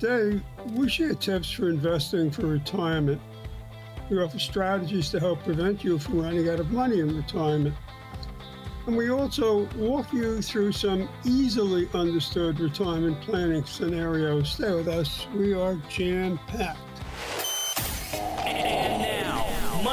Today, we share tips for investing for retirement. We offer strategies to help prevent you from running out of money in retirement. And we also walk you through some easily understood retirement planning scenarios. Stay with us, we are jam packed.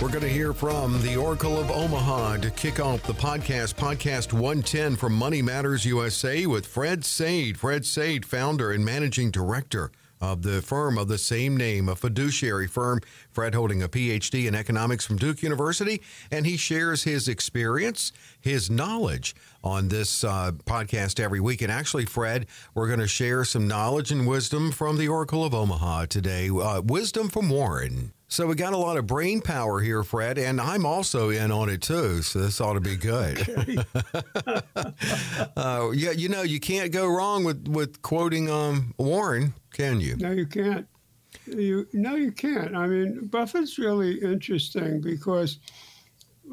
We're going to hear from the Oracle of Omaha to kick off the podcast, Podcast 110 from Money Matters USA with Fred Saide. Fred Saide, founder and managing director of the firm of the same name, a fiduciary firm. Fred holding a PhD in economics from Duke University, and he shares his experience, his knowledge on this uh, podcast every week. And actually, Fred, we're going to share some knowledge and wisdom from the Oracle of Omaha today. Uh, wisdom from Warren. So we got a lot of brain power here, Fred, and I'm also in on it too. So this ought to be good. uh, yeah, you know, you can't go wrong with with quoting um, Warren, can you? No, you can't. You no, you can't. I mean, Buffett's really interesting because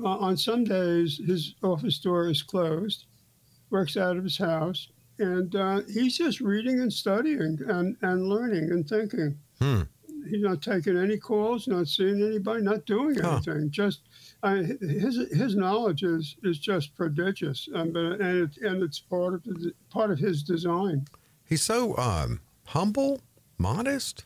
uh, on some days his office door is closed, works out of his house, and uh, he's just reading and studying and, and learning and thinking. Hmm. He's not taking any calls, not seeing anybody, not doing Huh. anything. Just I, his his knowledge is, is just prodigious, um, but and it, and it's part of the, part of his design. He's so um, humble, modest.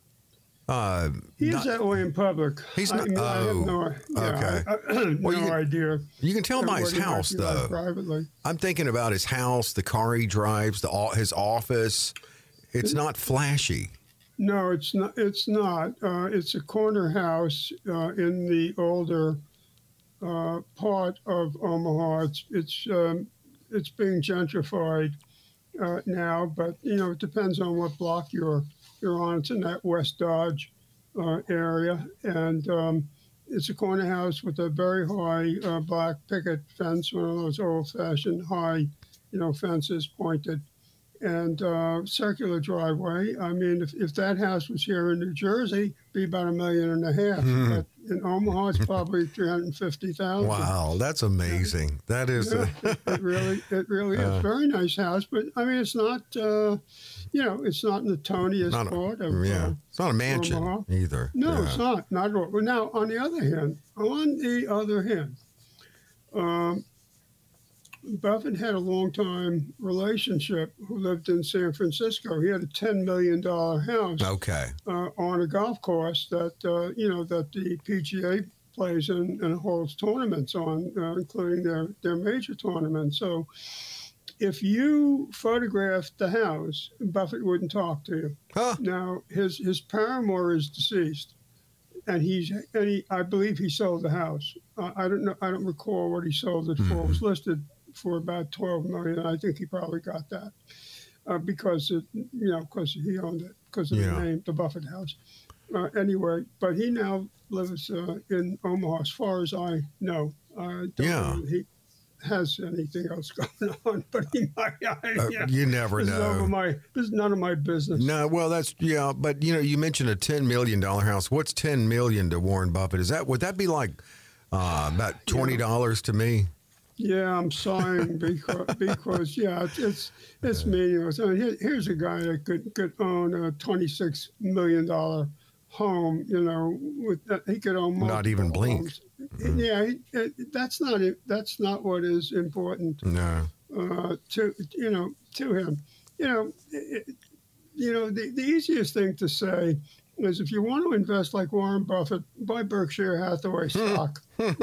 Uh, He not- is that way in public. He's I, not- mean, I have oh, no, yeah, okay. I, I, no Well, you- idea. you can tell by his what he might house, though. privately. I'm thinking about his house, the car he drives, the his office. It's not flashy. No, it's not. It's not. Uh, it's a corner house uh, in the older uh, part of Omaha. It's it's um, it's being gentrified uh, now, but you know it depends on what block you're you're on. It's in that West Dodge uh, area, and um, it's a corner house with a very high uh, black picket fence, one of those old-fashioned high, you know, fences pointed and uh, circular driveway. I mean, if, if that house was here in New Jersey, be about a million and a half. Mhm. But in Omaha, it's probably three hundred fifty thousand. Wow, that's amazing. That is. Yeah, a- it, it really, it really Uh. is very nice house. But I mean, it's not, uh, you know, it's not in the toniest Not a- part of. yeah, Uh, it's not a mansion Omaha. either. no, Yeah. it's not. Not at all. But now, on the other hand, on the other hand, um, Buffett had a long time relationship who lived in San Francisco. He had a $10 million house Okay. uh, on a golf course that, uh, you know, that the PGA plays in and holds tournaments on, uh, including their, their major tournaments. So if you photographed the house, Buffett wouldn't talk to you. Huh. Now his his paramour is deceased, and he's and he, I believe he sold the house. Uh, I don't know. I don't recall what he sold it for. It was listed for about twelve million. I think he probably got that uh, because it, you know because he owned it because of Yeah. the name, the Buffett House. Uh, anyway, but he now lives uh, in Omaha, as far as I know. I don't Yeah. know he has anything else going on, but he might. Uh, yeah. You never This is know. my. This is none of my business. No, well, that's yeah, but you know, you mentioned a ten million dollar house. What's ten million to Warren Buffett? Is that would that be like uh, about twenty dollars to me? Yeah, I'm sighing because because yeah, it's it's, it's meaningless. I mean, here, here's a guy that could could own a 26 million dollar home. You know, with that, he could own Not even blink. homes. Yeah, he, it, that's not it. That's not what is important No. uh, to you know to him. You know, it- you know the, the easiest thing to say is if you want to invest like Warren Buffett, buy Berkshire Hathaway stock. Yeah,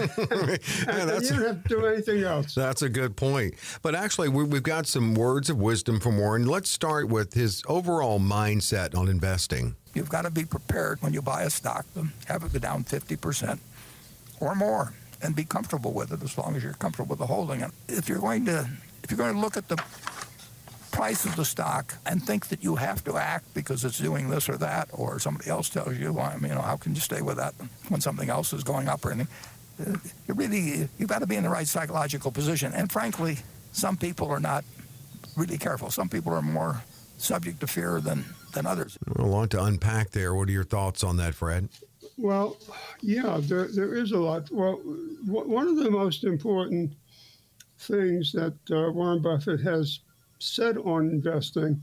and that's you don't have to do anything else. That's a good point. But actually, we, we've got some words of wisdom from Warren. Let's start with his overall mindset on investing. You've got to be prepared when you buy a stock to have it go down 50% or more. and be comfortable with it as long as you're comfortable with the holding. And if you're going to if you're going to look at the price of the stock and think that you have to act because it's doing this or that, or somebody else tells you, well, you know, how can you stay with that when something else is going up or anything? Uh, you really you've got to be in the right psychological position. And frankly, some people are not really careful. Some people are more subject to fear than than others. A lot to unpack there. What are your thoughts on that, Fred? Well, yeah, there, there is a lot. Well, w- one of the most important things that uh, Warren Buffett has said on investing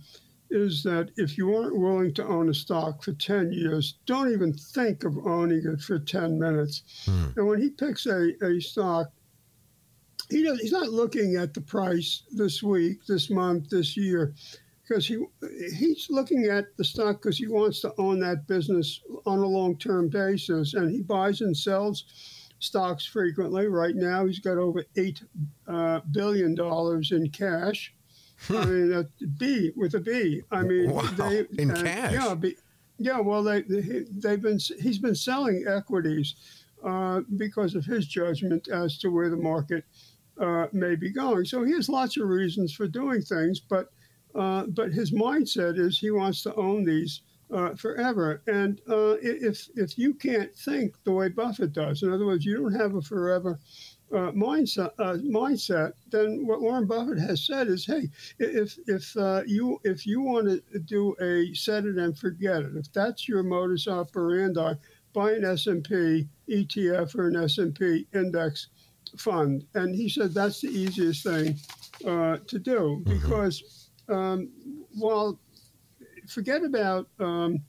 is that if you aren't willing to own a stock for 10 years, don't even think of owning it for 10 minutes. Hmm. And when he picks a, a stock, he does, he's not looking at the price this week, this month, this year because he he's looking at the stock because he wants to own that business on a long term basis, and he buys and sells stocks frequently. Right now, he's got over eight uh, billion dollars in cash. I mean, a B with a B. I mean, wow. they, in uh, cash. Yeah, yeah. Well, they, they they've been he's been selling equities uh, because of his judgment as to where the market uh, may be going. So he has lots of reasons for doing things, but uh, but his mindset is he wants to own these uh, forever. And uh, if if you can't think the way Buffett does, in other words, you don't have a forever uh, mindset, uh, mindset, then what Warren Buffett has said is, hey, if if you if you want to do a set it and forget it, if that's your modus operandi, buy an S and P ETF or an S and P index fund. And he said that's the easiest thing to do mm-hmm. because um, well, forget about um,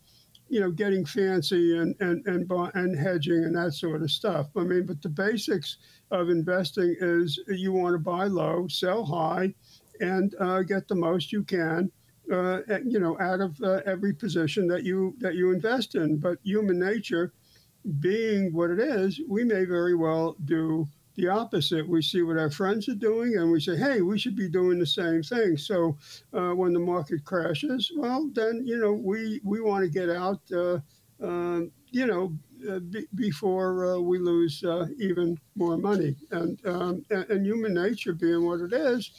you know getting fancy and and and and hedging and that sort of stuff. I mean, but the basics of investing is you want to buy low, sell high, and uh, get the most you can. Uh, you know, out of uh, every position that you that you invest in. But human nature, being what it is, we may very well do the opposite. We see what our friends are doing and we say, hey, we should be doing the same thing. So uh, when the market crashes, well, then, you know, we, we want to get out, uh, uh, you know, uh, before uh, we lose uh, even more money. And, um, and, and, human nature being what it is,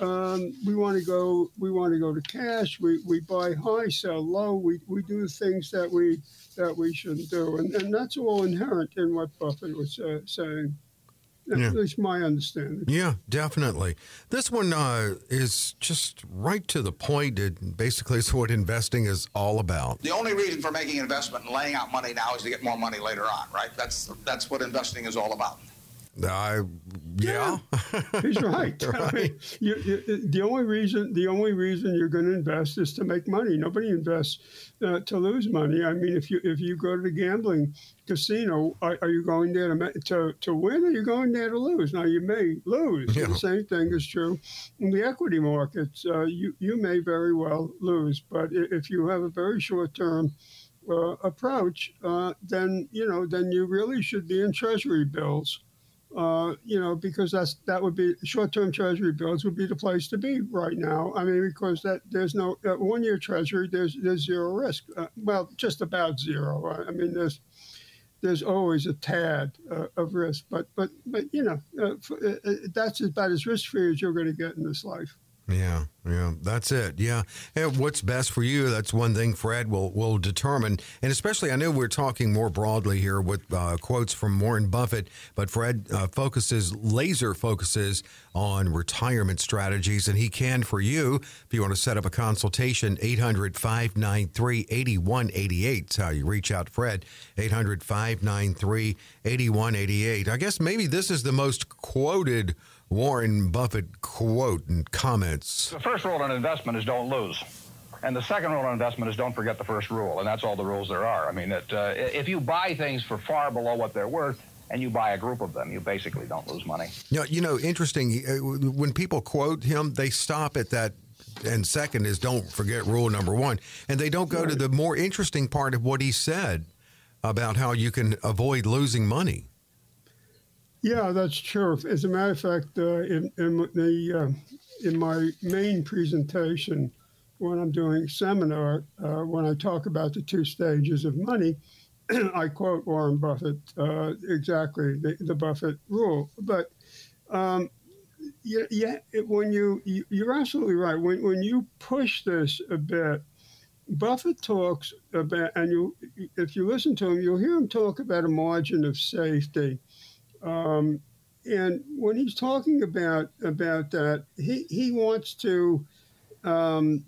um, we want to go. We want to go to cash. We, we buy high, sell low. We, we do things that we that we shouldn't do, and, and that's all inherent in what Buffett was saying. Yeah. At least my understanding. Yeah, definitely. This one uh, is just right to the point. It basically is what investing is all about. The only reason for making an investment and laying out money now is to get more money later on, right? That's that's what investing is all about. I yeah, yeah. he's right. right. I mean, you, you, the only reason the only reason you're going to invest is to make money. Nobody invests uh, to lose money. I mean, if you if you go to the gambling casino, are, are you going there to, to to win? Or are you going there to lose? Now you may lose. Yeah. The same thing is true in the equity markets. Uh, you you may very well lose, but if you have a very short term uh, approach, uh, then you know then you really should be in treasury bills uh, you know, because that's that would be short-term Treasury bills would be the place to be right now. I mean, because that there's no uh, one-year Treasury, there's there's zero risk. Uh, well, just about zero. I mean, there's there's always a tad uh, of risk, but but but you know, uh, uh, that's as about as risk-free as you're going to get in this life. Yeah, yeah, that's it. Yeah, and what's best for you? That's one thing Fred will will determine, and especially I know we're talking more broadly here with uh, quotes from Warren Buffett, but Fred uh, focuses laser focuses on retirement strategies, and he can for you if you want to set up a consultation. 800-593-8188. That's how you reach out, Fred. 800-593-8188. I guess maybe this is the most quoted Warren Buffett quote and comments. The first rule in investment is don't lose. And the second rule in investment is don't forget the first rule. And that's all the rules there are. I mean, that, uh, if you buy things for far below what they're worth, and you buy a group of them, you basically don't lose money. You know, you know interesting, uh, when people quote him, they stop at that and second is don't forget rule number one. And they don't go to the more interesting part of what he said about how you can avoid losing money. Yeah, that's true. As a matter of fact, uh, in, in, the, uh, in my main presentation, when I'm doing seminar, uh, when I talk about the two stages of money, I quote Warren Buffett uh, exactly the, the Buffett rule. But um, yeah, yeah when you, you you're absolutely right. When when you push this a bit, Buffett talks about, and you if you listen to him, you'll hear him talk about a margin of safety. Um, and when he's talking about about that, he he wants to. Um,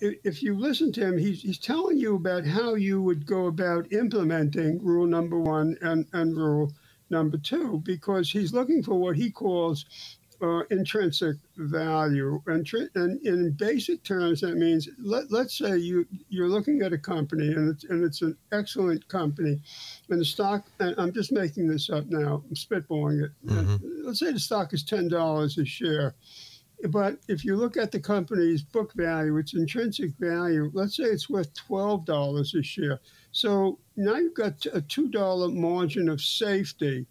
if you listen to him, he's, he's telling you about how you would go about implementing rule number one and, and rule number two, because he's looking for what he calls uh, intrinsic value. And, and, in basic terms, that means let, let's say you, you're looking at a company and it's, and it's an excellent company, and the stock, and I'm just making this up now, I'm spitballing it. Mm-hmm. Let's say the stock is $10 a share. But if you look at the company's book value, its intrinsic value, let's say it's worth $12 a share. So now you've got a $2 margin of safety.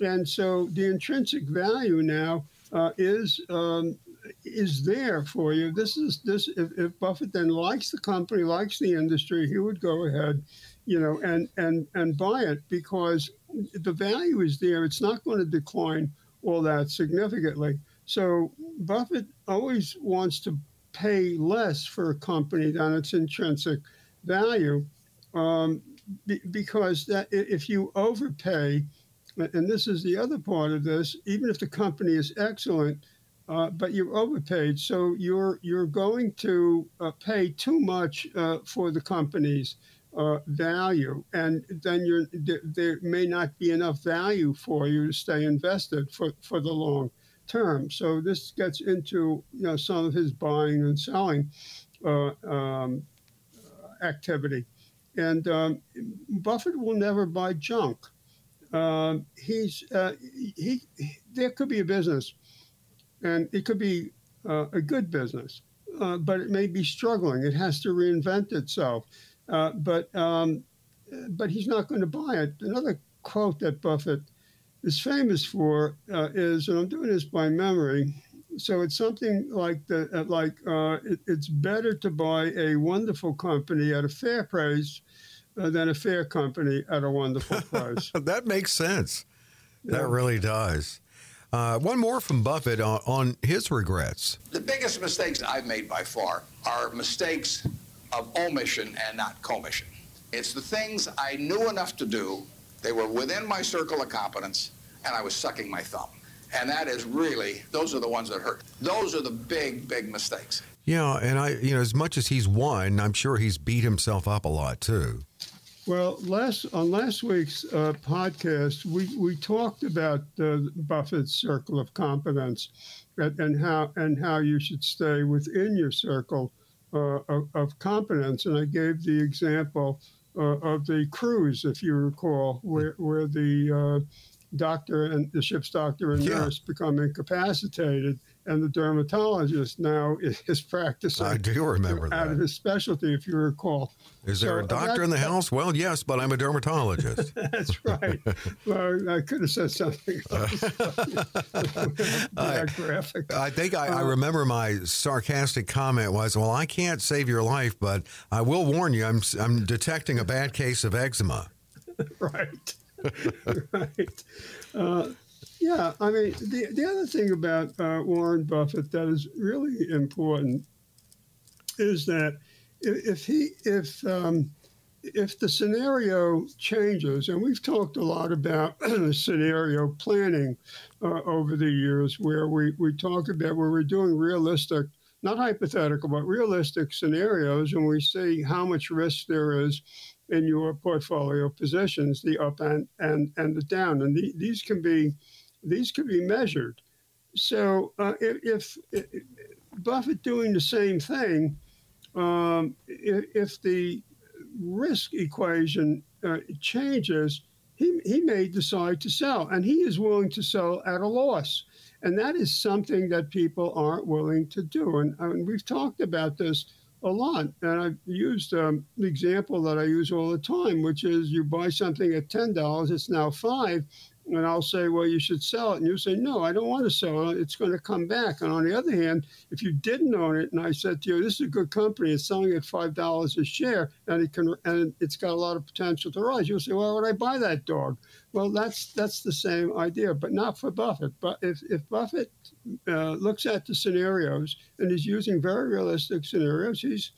And so the intrinsic value now uh, is um, is there for you. This is this. If, if, Buffett then likes the company, likes the industry, he would go ahead, you know, and and and buy it because the value is there. It's not going to decline all that significantly. So Buffett always wants to pay less for a company than its intrinsic value, um, be, because that if you overpay and this is the other part of this, even if the company is excellent, uh, but you're overpaid, so you're you're going to uh, pay too much uh, for the company's uh, value, and then you're there, there, may not be enough value for you to stay invested for, for the long term. So this gets into you know some of his buying and selling uh, um, activity, and um, Buffett will never buy junk. Um, he's uh, he, he, there could be a business, and it could be uh, a good business, uh, but it may be struggling. It has to reinvent itself, uh, but um, but he's not going to buy it. Another quote that Buffett is famous for uh, is, and I'm doing this by memory. So it's something like the uh, like it, it's better to buy a wonderful company at a fair price than a fair company at a wonderful price. that makes sense. Yeah. That really does. Uh, one more from Buffett on, on, his regrets. The biggest mistakes I've made by far are mistakes of omission and not commission. It's the things I knew enough to do, they were within my circle of competence, and I was sucking my thumb. And that is really, those are the ones that hurt. Those are the big, big mistakes. Yeah, and I, you know, as much as he's won, I'm sure he's beat himself up a lot too. Well, last on last week's uh, podcast, we, we talked about uh, Buffett's circle of competence, and, and, how and how you should stay within your circle uh, of, of, competence. And I gave the example uh, of the cruise, if you recall, where where the uh, doctor and the ship's doctor and yeah. nurse become incapacitated and the dermatologist now is practicing. I do remember out that. Out of his specialty, if you recall. Is there so, a doctor in the house? Well, yes, but I'm a dermatologist. That's right. well, I could have said something else. I, graphic. I think I, uh, I remember my sarcastic comment was, "Well, I can't save your life, but I will warn you. I'm I'm detecting a bad case of eczema." right. right. Uh, yeah, I mean, the, the other thing about uh, Warren Buffett that is really important is that if he if um, if the scenario changes, and we've talked a lot about scenario planning uh, over the years, where we, we talk about where we're doing realistic, not hypothetical, but realistic scenarios, and we see how much risk there is in your portfolio positions, the up and, and, and the down. And the, these can be these could be measured. So uh, if, if, Buffett doing the same thing, um, if, if, the risk equation uh, changes, he, he may decide to sell, and he is willing to sell at a loss. And that is something that people aren't willing to do. And, and we've talked about this a lot. And I've used um, example that I use all the time, which is you buy something at $10, it's now five and I'll say, well, you should sell it. And you say, no, I don't want to sell it. It's going to come back. And on the other hand, if you didn't own it and I said to you, this is a good company, it's selling at $5 a share and it can, and it's got a lot of potential to rise, you'll say, why would I buy that dog? Well, that's, that's the same idea, but not for Buffett. But if, if Buffett uh, looks at the scenarios and is using very realistic scenarios, he's,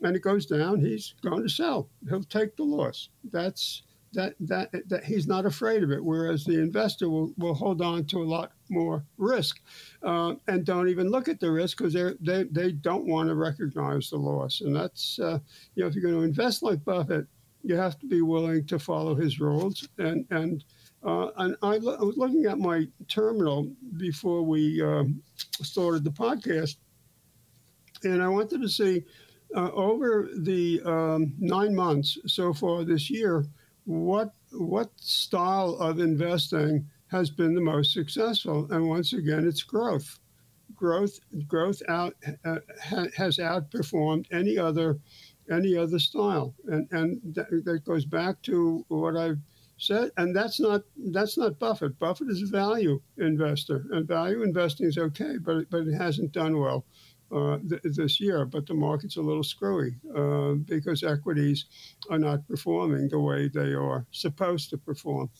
and it goes down, he's going to sell. He'll take the loss. That's, that that that he's not afraid of it, whereas the investor will, will hold on to a lot more risk uh, and don't even look at the risk because they they don't want to recognize the loss. And that's uh, you know if you're going to invest like Buffett, you have to be willing to follow his rules. And and uh, and I, lo- I, was looking at my terminal before we um, started the podcast, and I wanted to see. Uh, over the um, nine months so far this year, what what style of investing has been the most successful? And once again, it's growth. Growth growth out uh, has outperformed any other any other style, and and that, that goes back to what I've said. And that's not that's not Buffett. Buffett is a value investor, and value investing is okay, but but it hasn't done well th- this year, but the market's a little screwy uh, because equities are not performing the way they are supposed to perform.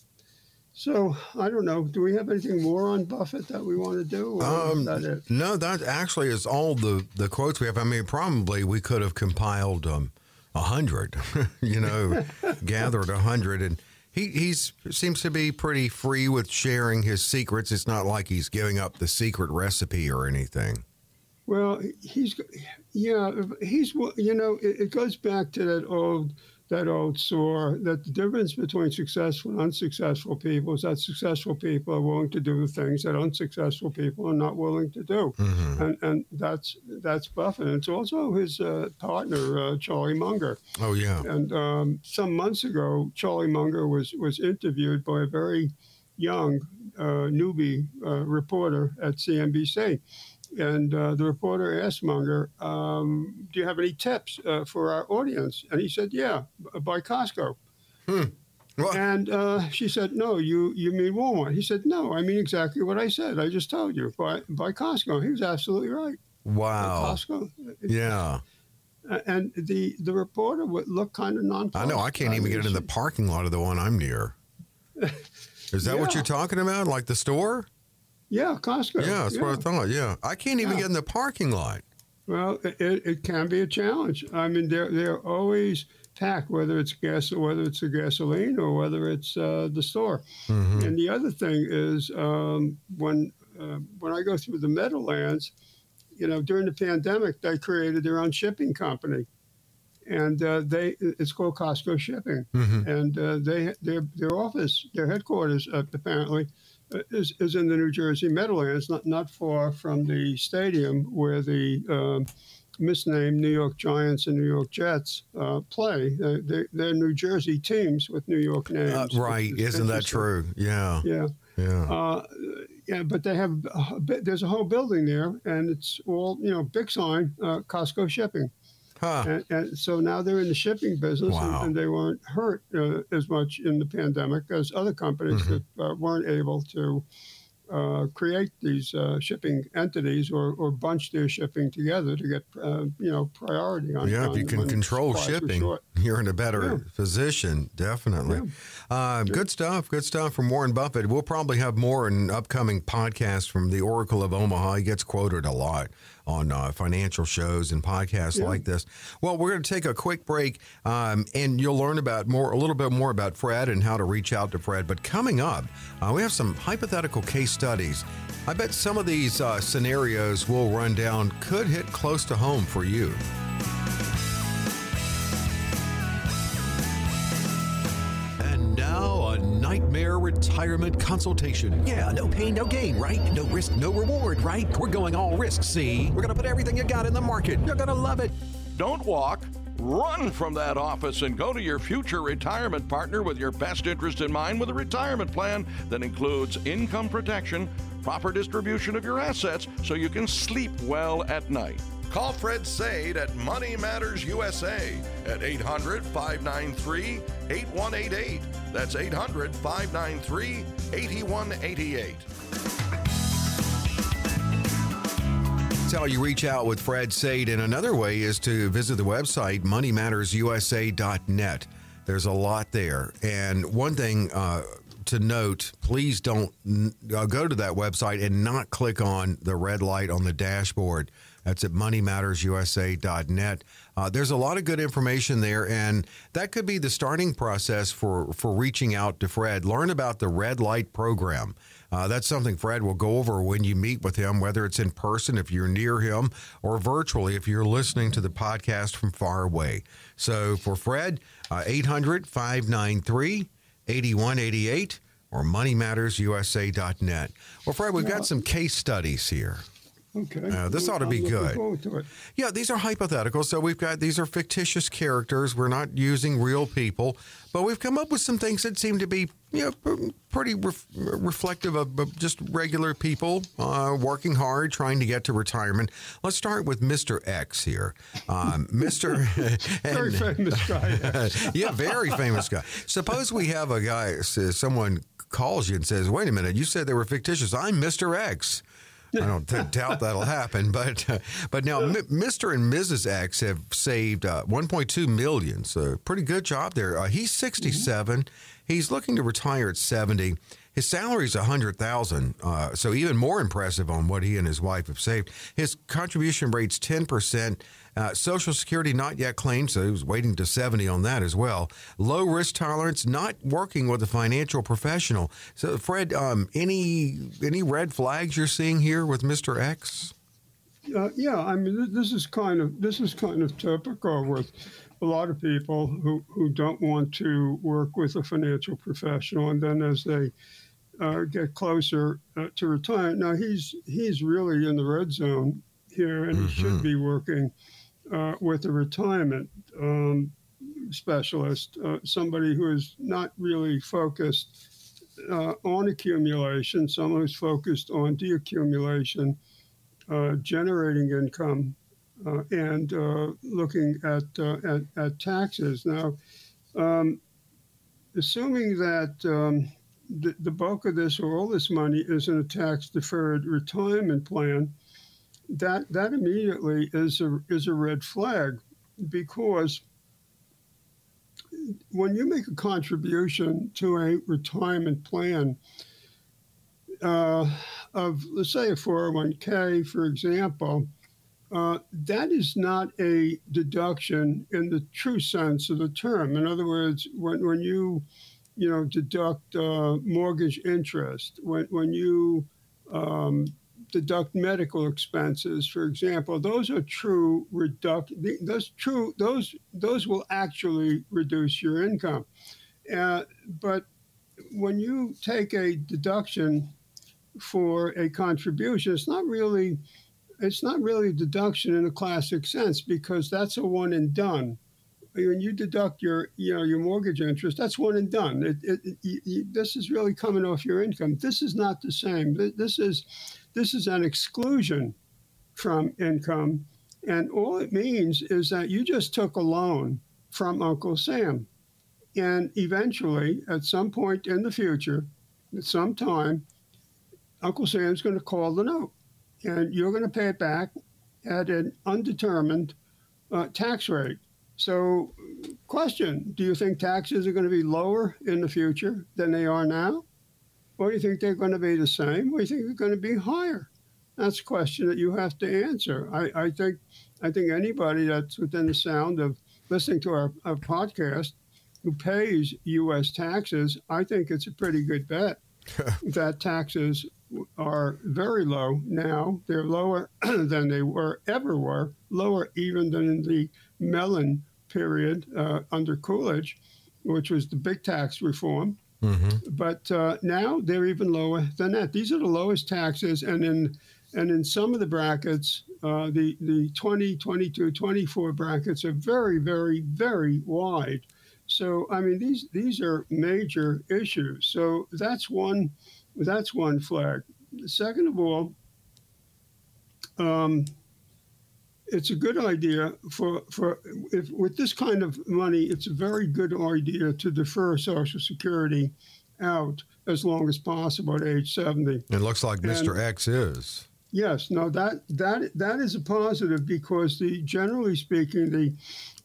So I don't know. Do we have anything more on Buffett that we want to do? Um, that no, that actually is all the the quotes we have. I mean, probably we could have compiled um, a um, hundred. you know, gathered a hundred and. He he's seems to be pretty free with sharing his secrets. It's not like he's giving up the secret recipe or anything. Well, he's yeah, he's you know it, it, goes back to that old that old saw that the difference between successful and unsuccessful people is that successful people are willing to do the things that unsuccessful people are not willing to do, mm-hmm. and and that's that's Buffett. And it's also his uh, partner uh, Charlie Munger. Oh yeah. And um, some months ago, Charlie Munger was was interviewed by a very young uh, newbie uh, reporter at CNBC and uh, the reporter asked Munger, um, "Do you have any tips uh, for our audience?" And he said, "Yeah, buy Costco." Hmm. And uh, she said, "No, you you mean Walmart?" He said, "No, I mean exactly what I said. I just told you. Buy buy Costco." He was absolutely right. Wow. Costco. Yeah. And the the reporter would look kind of non. I know. I can't even get in the parking lot of the one I'm near. Is that yeah. what you're talking about? Like the store? Yeah, Costco. Yeah, that's yeah. what I thought. Yeah, I can't even yeah. get in the parking lot. Well, it, it can be a challenge. I mean, they're they're always packed, whether it's gas or whether it's the gasoline or whether it's uh, the store. Mm-hmm. And the other thing is um, when uh, when I go through the Meadowlands, you know, during the pandemic, they created their own shipping company, and uh, they it's called Costco Shipping, mm-hmm. and uh, they their their office, their headquarters, uh, apparently is, is in the New Jersey Meadowlands, not, not far from the stadium where the um, misnamed New York Giants and New York Jets uh, play. Uh, they, are New Jersey teams with New York uh, names. Uh, right. Isn't that true? Yeah. Yeah. Yeah. Uh, yeah, but they have, there's a whole building there, and it's all, you know, big sign, uh, Costco shipping. Huh. And, and, so now they're in the shipping business, wow. and, and, they weren't hurt uh, as much in the pandemic as other companies mm-hmm. that uh, weren't able to uh, create these uh, shipping entities or, or bunch their shipping together to get uh, you know priority on. Yeah, if you can control shipping, you're in a better yeah. position. Definitely. Yeah. Uh, good stuff. Good stuff from Warren Buffett. We'll probably have more in upcoming podcasts from the Oracle of Omaha. He gets quoted a lot on uh, financial shows and podcasts yeah. like this. Well, we're going to take a quick break, um, and you'll learn about more, a little bit more about Fred and how to reach out to Fred. But coming up, uh, we have some hypothetical case studies. I bet some of these uh, scenarios we'll run down could hit close to home for you. Nightmare retirement consultation. Yeah, no pain, no gain, right? No risk, no reward, right? We're going all risk, see? We're going to put everything you got in the market. You're going to love it. Don't walk. Run from that office and go to your future retirement partner with your best interest in mind with a retirement plan that includes income protection proper distribution of your assets so you can sleep well at night. Call Fred Saide at Money Matters USA at 800 593 8188. That's 800 593 8188. That's how you reach out with Fred Saide. And another way is to visit the website, moneymattersusa.net. There's a lot there. And one thing uh, to note, please don't uh, go to that website and not click on the red light on the dashboard. That's at moneymattersusa.net. Uh, there's a lot of good information there, and that could be the starting process for, for reaching out to Fred. Learn about the red light program. Uh, that's something Fred will go over when you meet with him, whether it's in person if you're near him or virtually if you're listening to the podcast from far away. So for Fred, uh, 800 593 8188 or moneymattersusa.net. Well, Fred, we've got some case studies here. Okay. Uh, this ought to be good. to. Yeah, these are hypothetical. So we've got these are fictitious characters. We're not using real people, but we've come up with some things that seem to be you know pretty ref- reflective of, of just regular people uh, working hard, trying to get to retirement. Let's start with Mr. X here. Um, Mr. Very famous guy. yeah, very famous guy. Suppose we have a guy, someone calls you and says, "Wait a minute, you said they were fictitious. I'm Mr. X." I don't doubt that'll happen, but uh, but now M- Mr. and Mrs. X have saved uh, 1.2 million, so pretty good job there. Uh, he's 67. He's looking to retire at 70. His salary is 100,000, uh, so even more impressive on what he and his wife have saved. His contribution rate's 10%. Uh, Social Security not yet claimed, so he was waiting to 70 on that as well. Low risk tolerance, not working with a financial professional. So, Fred, um, any any red flags you're seeing here with Mr. X? Uh, yeah, I mean, this is kind of this is kind of typical with a lot of people who, who don't want to work with a financial professional, and then as they uh, get closer uh, to retirement, now he's he's really in the red zone here, and he should be working uh, with a retirement um, specialist, uh, somebody who is not really focused uh, on accumulation, someone who's focused on deaccumulation uh, generating income uh, and looking at, at, at taxes. Now, um, assuming that um, the, the bulk of this or all this money is in a tax deferred retirement plan, that that immediately is a is a red flag because when you make a contribution to a retirement plan uh, of let's say a 401k for example uh, that is not a deduction in the true sense of the term. In other words when, when you you know deduct uh, mortgage interest when, when you um, deduct medical expenses, for example, those are true reduct. Those true those those will actually reduce your income. Uh, but when you take a deduction for a contribution, it's not really it's not really a deduction in a classic sense because that's a one and done. When you deduct your you know your mortgage interest, that's one and done. It, it, it, this is really coming off your income. This is not the same. This is this is an exclusion from income. And all it means is that you just took a loan from Uncle Sam. And eventually, at some point in the future, at some time, Uncle Sam's going to call the note. And you're going to pay it back at an undetermined uh, tax rate. So, question Do you think taxes are going to be lower in the future than they are now? Or do you think they're going to be the same? Or do you think they're going to be higher? That's a question that you have to answer. I, I think I think anybody that's within the sound of listening to our, our podcast who pays U.S. taxes, I think it's a pretty good bet that taxes are very low now. They're lower than they were ever were, lower even than in the Mellon period uh, under Coolidge, which was the big tax reform. Mm-hmm. But uh, now they're even lower than that. These are the lowest taxes, and in and in some of the brackets, uh, the the 20, 22, 24 brackets are very, very, very wide. So I mean, these these are major issues. So that's one that's one flag. second of all, um, it's a good idea for for if with this kind of money, it's a very good idea to defer Social Security out as long as possible at age 70. It looks like Mr. X is. Yes, no, that that that is a positive because the generally speaking, the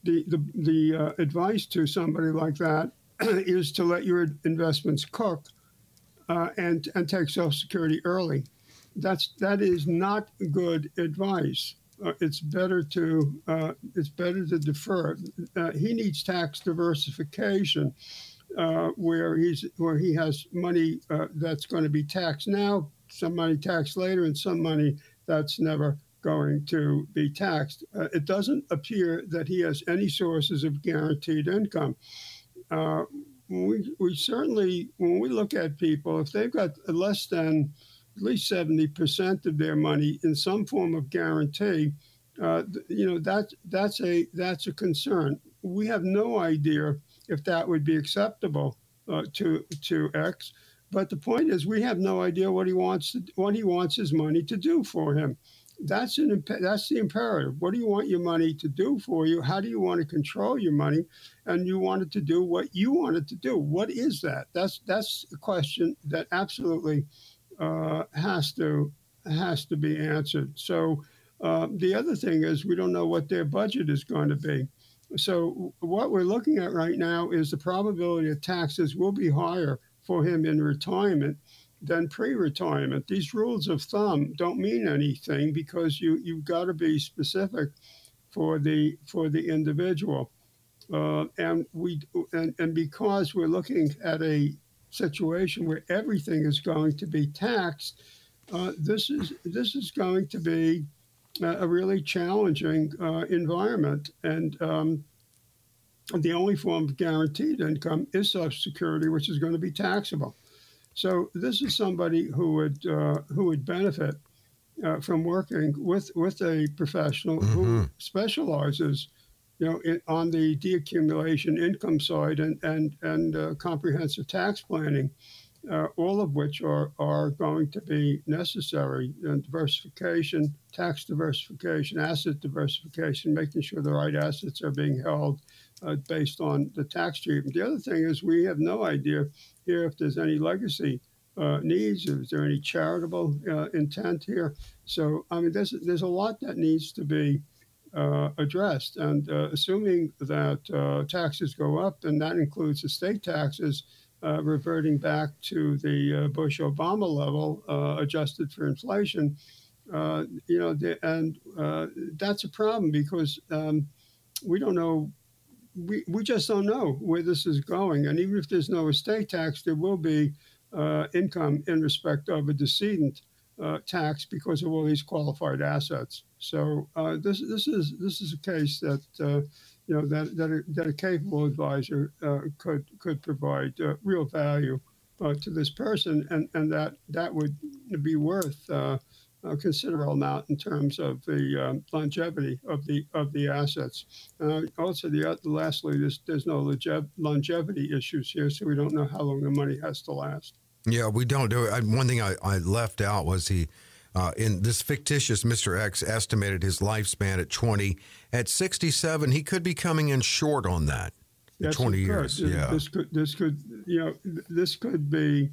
the the, the uh, advice to somebody like that is to let your investments cook uh, and and take Social Security early. That's that is not good advice. Uh, it's better to uh, it's better to defer. Uh, he needs tax diversification, uh, where he's where he has money that's going to be taxed now some money taxed later and some money that's never going to be taxed. Uh, it doesn't appear that he has any sources of guaranteed income. Uh, we, we certainly, when we look at people, if they've got less than at least 70% of their money in some form of guarantee, uh, you know, that, that's, a, that's a concern. We have no idea if that would be acceptable uh, to, to X. But the point is, we have no idea what he wants to, what he wants his money to do for him. That's an that's the imperative. What do you want your money to do for you? How do you want to control your money? And you want it to do what you want it to do. What is that? That's that's a question that absolutely uh, has to has to be answered. So uh, the other thing is we don't know what their budget is going to be. So what we're looking at right now is the probability of taxes will be higher for him in retirement than pre-retirement. These rules of thumb don't mean anything because you you've got to be specific for the for the individual, uh, and we and, and because we're looking at a situation where everything is going to be taxed, uh, this is this is going to be a really challenging uh, environment and. Um, the only form of guaranteed income is Social Security, which is going to be taxable. So this is somebody who would uh, who would benefit uh, from working with with a professional mm-hmm. who specializes, you know, in, on the deaccumulation income side and and and uh, comprehensive tax planning uh, all of which are, are going to be necessary. And diversification, tax diversification, asset diversification, making sure the right assets are being held uh, based on the tax treatment. The other thing is we have no idea here if there's any legacy uh, needs, is there any charitable uh, intent here. So, I mean, there's, there's a lot that needs to be uh, addressed. And uh, assuming that uh, taxes go up, and that includes estate taxes, uh, reverting back to the uh, Bush Obama level, adjusted for inflation. You know, the, and that's a problem because um, we don't know. We, we just don't know where this is going. And even if there's no estate tax, there will be uh, income in respect of a decedent tax because of all these qualified assets. So this this is this is a case that you know that that a, that a capable advisor uh, could could provide uh, real value uh, to this person, and and that that would be worth uh, a considerable amount in terms of the um, longevity of the of the assets. Uh, also, the lastly, there's there's no longevity issues here, so we don't know how long the money has to last. Yeah, we don't do it. One thing I, I left out was he uh, in this fictitious Mr. X estimated his lifespan at 20. At 67, he could be coming in short on that. Yes, 20 years. This, yeah. This could, this could, you know, this could be,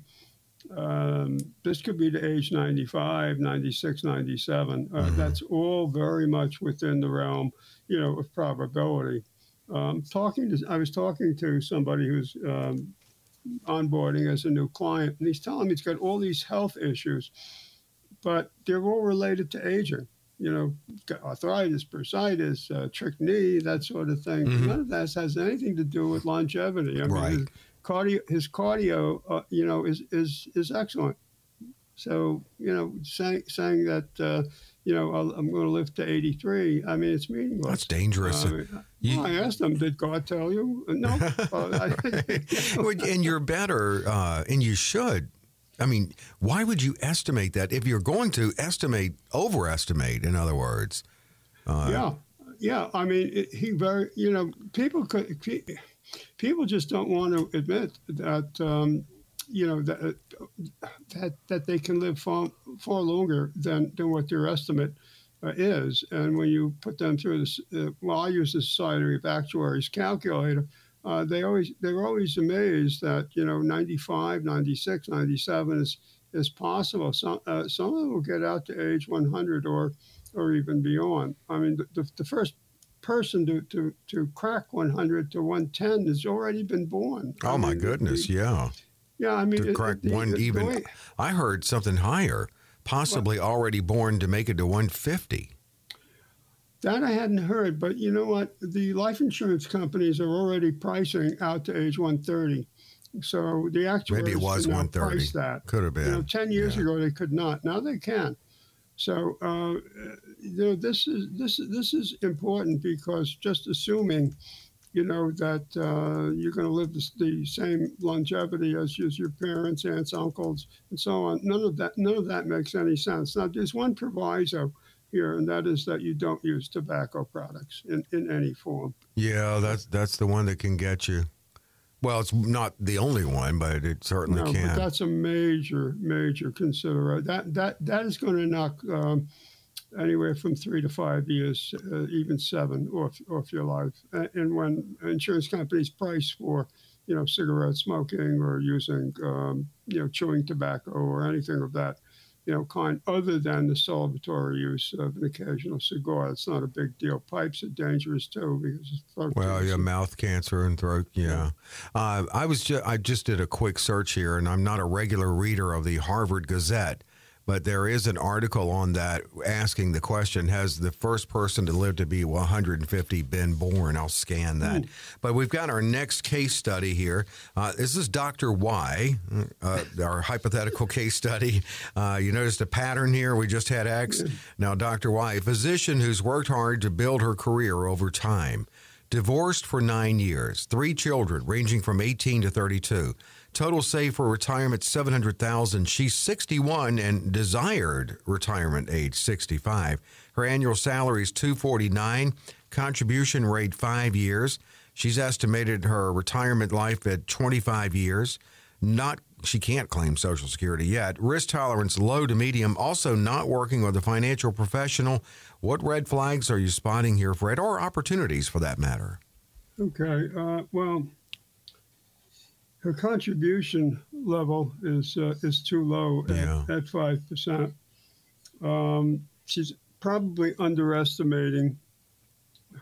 um, this could be to age 95, 96, 97. Uh, mm-hmm. That's all very much within the realm, you know, of probability. Um, talking to, I was talking to somebody who's um, onboarding as a new client, and he's telling me he's got all these health issues but they're all related to aging. You know, arthritis, bursitis, uh, trick knee, that sort of thing. Mm-hmm. None of that has anything to do with longevity. I mean, his cardio, his cardio, uh, you know, is is is excellent. So you know, saying saying that. Uh, you know, i am going to live to 83. I mean, it's meaningless. That's dangerous. Uh, you, well, I asked them, did God tell you? No. uh, and you're better, uh, and you should I mean, why would you estimate that if you're going to estimate, overestimate, in other words? Uh, yeah, yeah. I mean, it, he very, you know, people could, people just don't want to admit that um, you know that that that they can live far far longer than than what their estimate uh, is. And when you put them through this, uh, well, I use the Society of Actuaries calculator. Uh, they always they're always amazed that you know 95, 96, 97 is is possible. Some uh, some of them will get out to age 100 or or even beyond. I mean, the, the first person to, to, to crack 100 to 110 has already been born. Oh, I my mean, goodness. the- yeah. Yeah, I mean, To it- it- one even. way- I heard something higher, possibly already born to make it to 150. That I hadn't heard, but you know what? The life insurance companies are already pricing out to age 130. So the actuaries Maybe it was 130. price that. Could have been. You know, 10 years Yeah. ago they could not. Now they can. So uh, you know this is this is this is important because just assuming you know that uh, you're going to live the, the same longevity as, as your parents, aunts, uncles, and so on. None of that none of that makes any sense. Now there's one proviso here, and that is that you don't use tobacco products in, in any form. Yeah, that's that's the one that can get you. Well, it's not the only one, but it certainly No, can. but that's a major, major consideration. That that that is going to knock um, anywhere from three to five years, uh, even seven, off off your life. And when insurance companies price for, you know, cigarette smoking or using, um, you know, chewing tobacco or anything of that, you know, kind, other than the celebratory use of an occasional cigar, it's not a big deal. Pipes are dangerous too because it's throat Well, yeah, cancer. mouth cancer and throat. Yeah, uh, I was just I just did a quick search here, and I'm not a regular reader of the Harvard Gazette, but there is an article on that asking the question: Has the first person to live to be 150 been born? I'll scan that. But we've got our next case study here. Uh, this is Dr. Y, uh, our hypothetical case study. Uh, you noticed a pattern here. We just had X. Now, Dr. Y, a physician who's worked hard to build her career over time. Divorced for nine years, three children ranging from 18 to 32. Total saved for retirement 700,000. She's 61 and desired retirement age 65. Her annual salary is 249. Contribution rate 5 years. She's estimated her retirement life at 25 years. Not she can't claim social security yet. Risk tolerance low to medium. Also not working with a financial professional. What red flags are you spotting here, Fred, or opportunities for that matter? Okay. Uh, well, her contribution level is uh, is too low Yeah. at five percent. Um, she's probably underestimating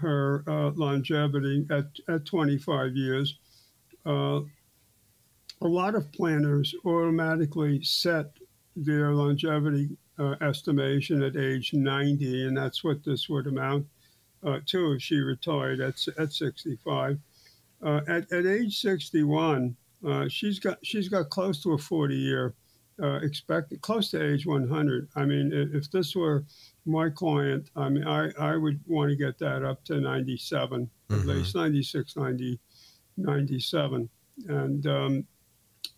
her uh, longevity at at 25 years. Uh, a lot of planners automatically set their longevity uh, estimation at age 90, and that's what this would amount uh, to if she retired at, at 65. Uh, at, at age 61, uh, she's got she's got close to a 40 year uh, expected, close to age 100. I mean, if this were my client, I mean, I, I would want to get that up to 97, at Mhm. least 96, 90, 97. And um,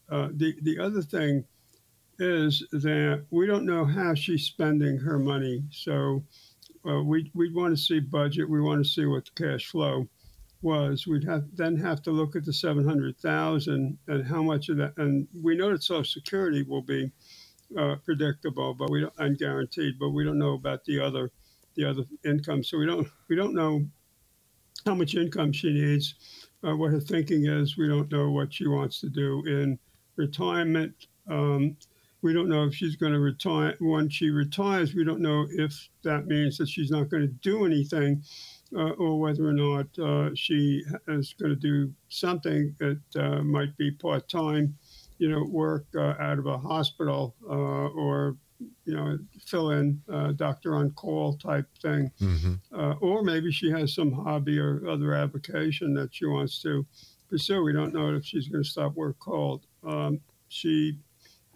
uh, the the other thing is that we don't know how she's spending her money. So uh, we we want to see budget. We want to see what the cash flow was. We'd have then have to look at the seven hundred thousand and how much of that. And we know that Social Security will be uh, predictable, but we don't and guaranteed. But we don't know about the other the other income. So we don't we don't know how much income she needs. Uh, what her thinking is. We don't know what she wants to do in retirement. Um, we don't know if she's going to retire. When she retires, we don't know if that means that she's not going to do anything uh, or whether or not uh, she is going to do something that uh, might be part time, you know, work uh, out of a hospital uh, or, you know, fill in uh, doctor on call type thing. Mm-hmm. Uh, or maybe she has some hobby or other avocation that she wants to pursue. We don't know if she's going to stop work cold. Um, she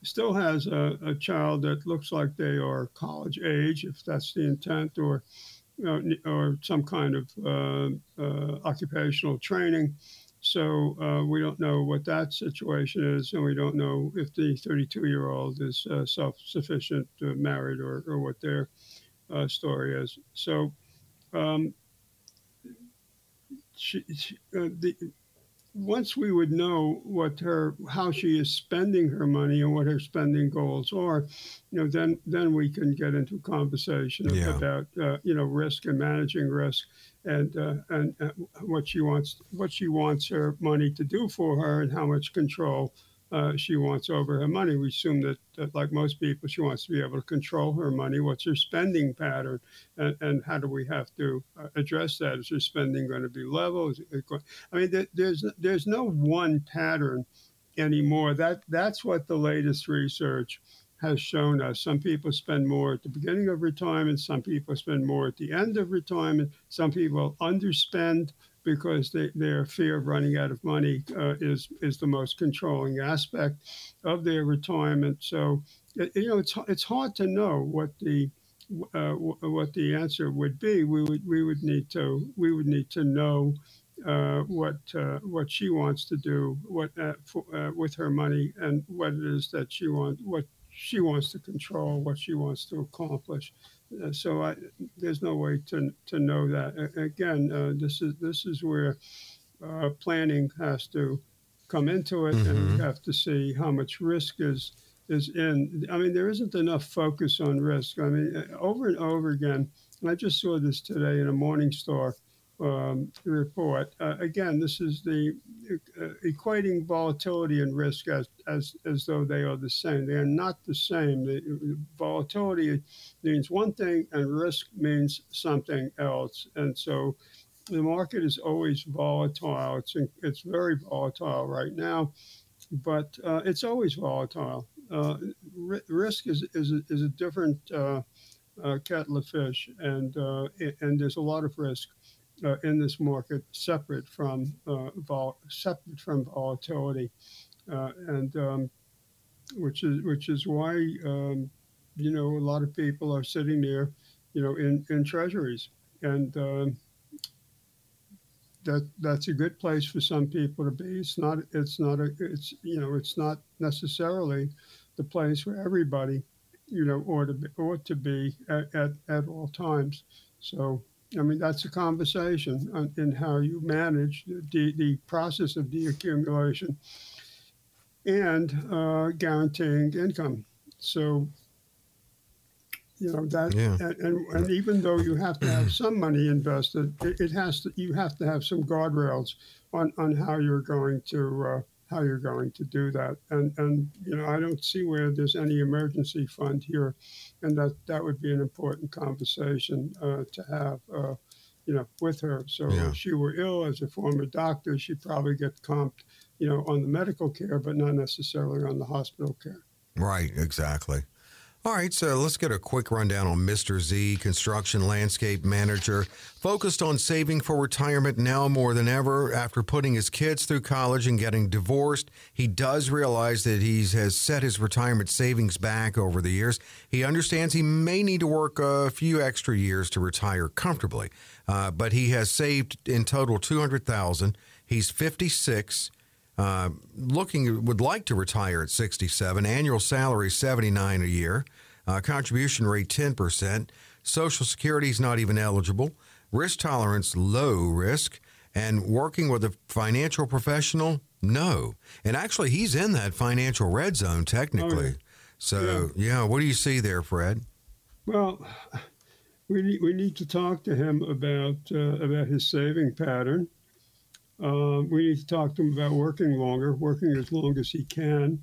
still has a, a child that looks like they are college age, if that's the intent, or or some kind of uh, uh, occupational training. So uh, we don't know what that situation is, and we don't know if the 32-year-old is uh, self-sufficient, uh, married, or, or what their uh, story is. So um, she, she, the once we would know what her how she is spending her money and what her spending goals are, you know, then then we can get into conversation Yeah. about uh, you know risk and managing risk and uh, and uh, what she wants what she wants her money to do for her and how much control uh, she wants over her money. We assume that, that, like most people, she wants to be able to control her money. What's her spending pattern, and, and how do we have to uh, address that? Is her spending going to be level? Going, I mean, there, there's there's no one pattern anymore. That that's what the latest research has shown us. Some people spend more at the beginning of retirement. Some people spend more at the end of retirement. Some people underspend because they, their fear of running out of money uh, is is the most controlling aspect of their retirement. So, you know, it's it's hard to know what the uh, what the answer would be. We would we would need to we would need to know uh, what uh, what she wants to do what uh, for, uh, with her money and what it is that she wants what she wants to control what she wants to accomplish. Uh, so I, there's no way to to know that. Again, uh, this is this is where uh, planning has to come into it, and we have to see how much risk is is in. I mean, there isn't enough focus on risk. I mean, uh, over and over again. And I just saw this today in a Morningstar um, report. Uh, again, this is the uh, equating volatility and risk as, as as though they are the same. They are not the same. The volatility means one thing, and risk means something else. And so, the market is always volatile. It's it's very volatile right now, but uh, it's always volatile. Uh, ri- risk is is a, is a different uh, uh, kettle of fish, and and there's a lot of risk uh, in this market separate from uh, vol- separate from volatility, uh, and um, which is which is why um, you know a lot of people are sitting there, you know, in in treasuries, and um, that that's a good place for some people to be. It's not it's not a it's you know it's not necessarily the place where everybody you know ought to be, ought to be at, at, at all times. So I mean, that's a conversation on, in how you manage the, the process of deaccumulation and uh, guaranteeing income. So, you know that, Yeah. and, and, and even though you have to have some money invested, it, it has to. You have to have some guardrails on, on how you're going to uh, how you're going to do that. And and you know, I don't see where there's any emergency fund here, and that that would be an important conversation uh, to have. Uh, you know, with her. So Yeah. if she were ill as a former doctor, she'd probably get comped, you know, on the medical care, but not necessarily on the hospital care. Right, exactly. All right, so let's get a quick rundown on Mr. Z, construction landscape manager, focused on saving for retirement now more than ever. After putting his kids through college and getting divorced, he does realize that he has set his retirement savings back over the years. He understands he may need to work a few extra years to retire comfortably, uh, but he has saved in total two hundred thousand. He's fifty six uh, looking would like to retire at 67 annual salary 79 a year. Uh, contribution rate 10% social security is not even eligible. Risk tolerance low risk. And working with a financial professional no. And actually he's in that financial red zone technically. So yeah. what do you see there fred? Well, we need, we need to talk to him about uh, about his saving pattern. Um, we need to talk to him about working longer, working as long as he can.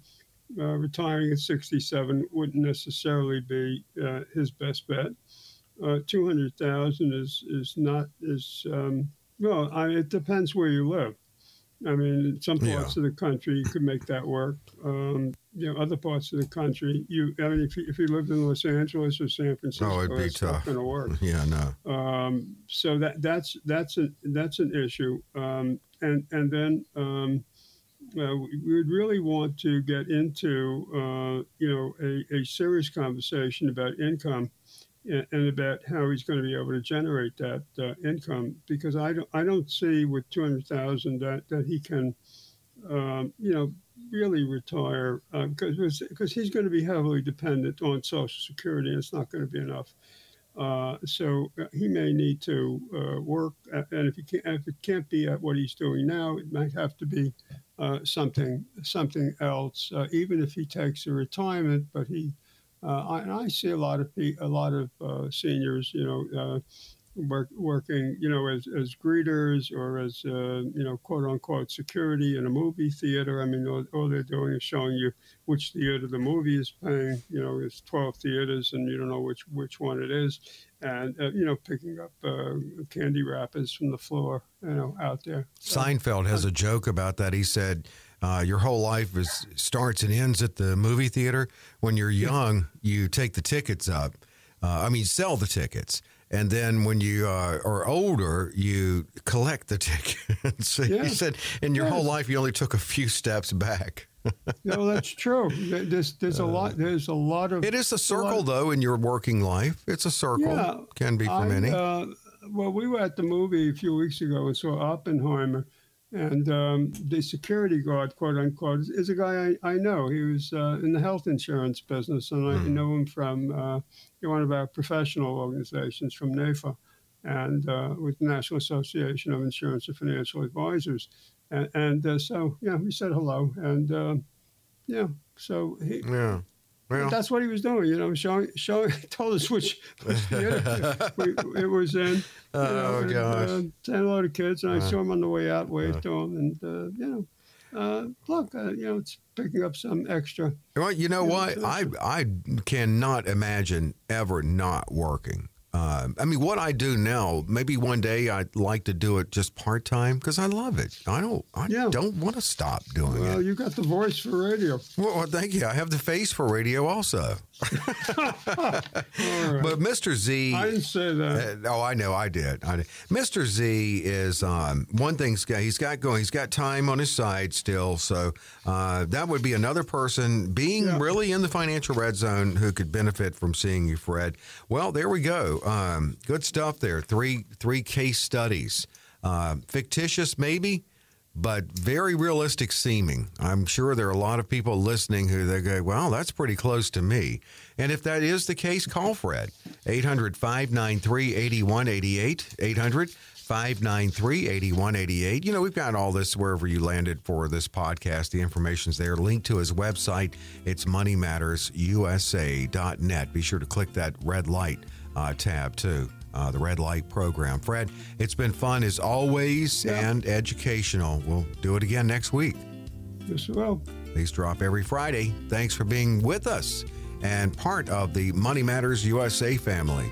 Uh, retiring at 67 wouldn't necessarily be uh, his best bet. Uh, 200,000 is is not is um, well. I, it depends where you live. I mean, in some Yeah. parts of the country you could make that work. Um, you know, other parts of the country, you. I mean, if you, if you lived in Los Angeles or San Francisco, Oh, it'd be it's tough. not going to work. yeah no Um, so that that's that's a that's an issue, um, and and then um, uh, we we would really want to get into uh, you know a, a serious conversation about income and, about how he's going to be able to generate that uh, income because I don't I don't see with two hundred thousand that that he can um, you know really retire because because he's going to be heavily dependent on Social Security and it's not going to be enough. Uh, so uh, he may need to uh, work, and if he can't, if it can't be at what he's doing now, it might have to be uh, something something else. Uh, even if he takes a retirement, but he, uh, I, and I see a lot of a lot of seniors, you know work, working, you know, as, as greeters or as, uh, you know, quote unquote security in a movie theater. I mean, all, all, they're doing is showing you which theater the movie is playing. You know, it's 12 theaters and you don't know which, which one it is. And, uh, you know, picking up uh, candy wrappers from the floor, you know, out there. Seinfeld has a joke about that. He said, uh, your whole life is starts and ends at the movie theater. When you're young, you take the tickets up. Uh, I mean, sell the tickets and then when you uh, are older, you collect the tickets. so you said in your whole life, you only took a few steps back. no, that's true. There's there's a lot. There's a lot of. It is a circle, a though, in your working life. It's a circle. Yeah, can be for I, many. Uh, well, we were at the movie a few weeks ago and saw Oppenheimer, and um, the security guard, quote unquote, is a guy I, I know. He was uh, in the health insurance business, and I mm. know him from uh, one of our professional organizations, from NAIFA, and uh, with the National Association of Insurance and Financial Advisors. And, and uh, so, yeah, we said hello, and uh, yeah, so he, yeah. Well, that's what he was doing, you know, showing, showing, told us which, which theater we, it was in. Oh, know, gosh. And, uh, saying hello to kids, and I uh-huh. saw him on the way out, waved uh, to him, and, uh, you know, uh, look, uh, you know, it's picking up some extra. Well, you know what? I, I cannot imagine ever not working. Uh, I mean, what I do now, maybe one day I'd like to do it just part time because I love it. I don't, I yeah. don't want to stop doing well, it. Well, you got the voice for radio. Well, well, thank you. I have the face for radio also. But Mr. Z, I didn't say that. Uh, oh, I know, I did. I did. Mr. Z is um, one thing's got, He's got going. He's got time on his side still, so uh, that would be another person being yeah. really in the financial red zone who could benefit from seeing you, Fred. Well, there we go. Um, good stuff there. Three three case studies. Uh, fictitious, maybe but very realistic seeming. I'm sure there are a lot of people listening who they go, well, that's pretty close to me. And if that is the case, call Fred. 800 593 8188. 800 593 8188. You know, we've got all this wherever you landed for this podcast. The information's there. Link to his website. It's moneymattersusa.net. Be sure to click that red light uh, tab too uh, the Red Light program. Fred, it's been fun as always yeah. and educational. We'll do it again next week. Yes, we will. These drop every Friday. Thanks for being with us and part of the Money Matters USA family.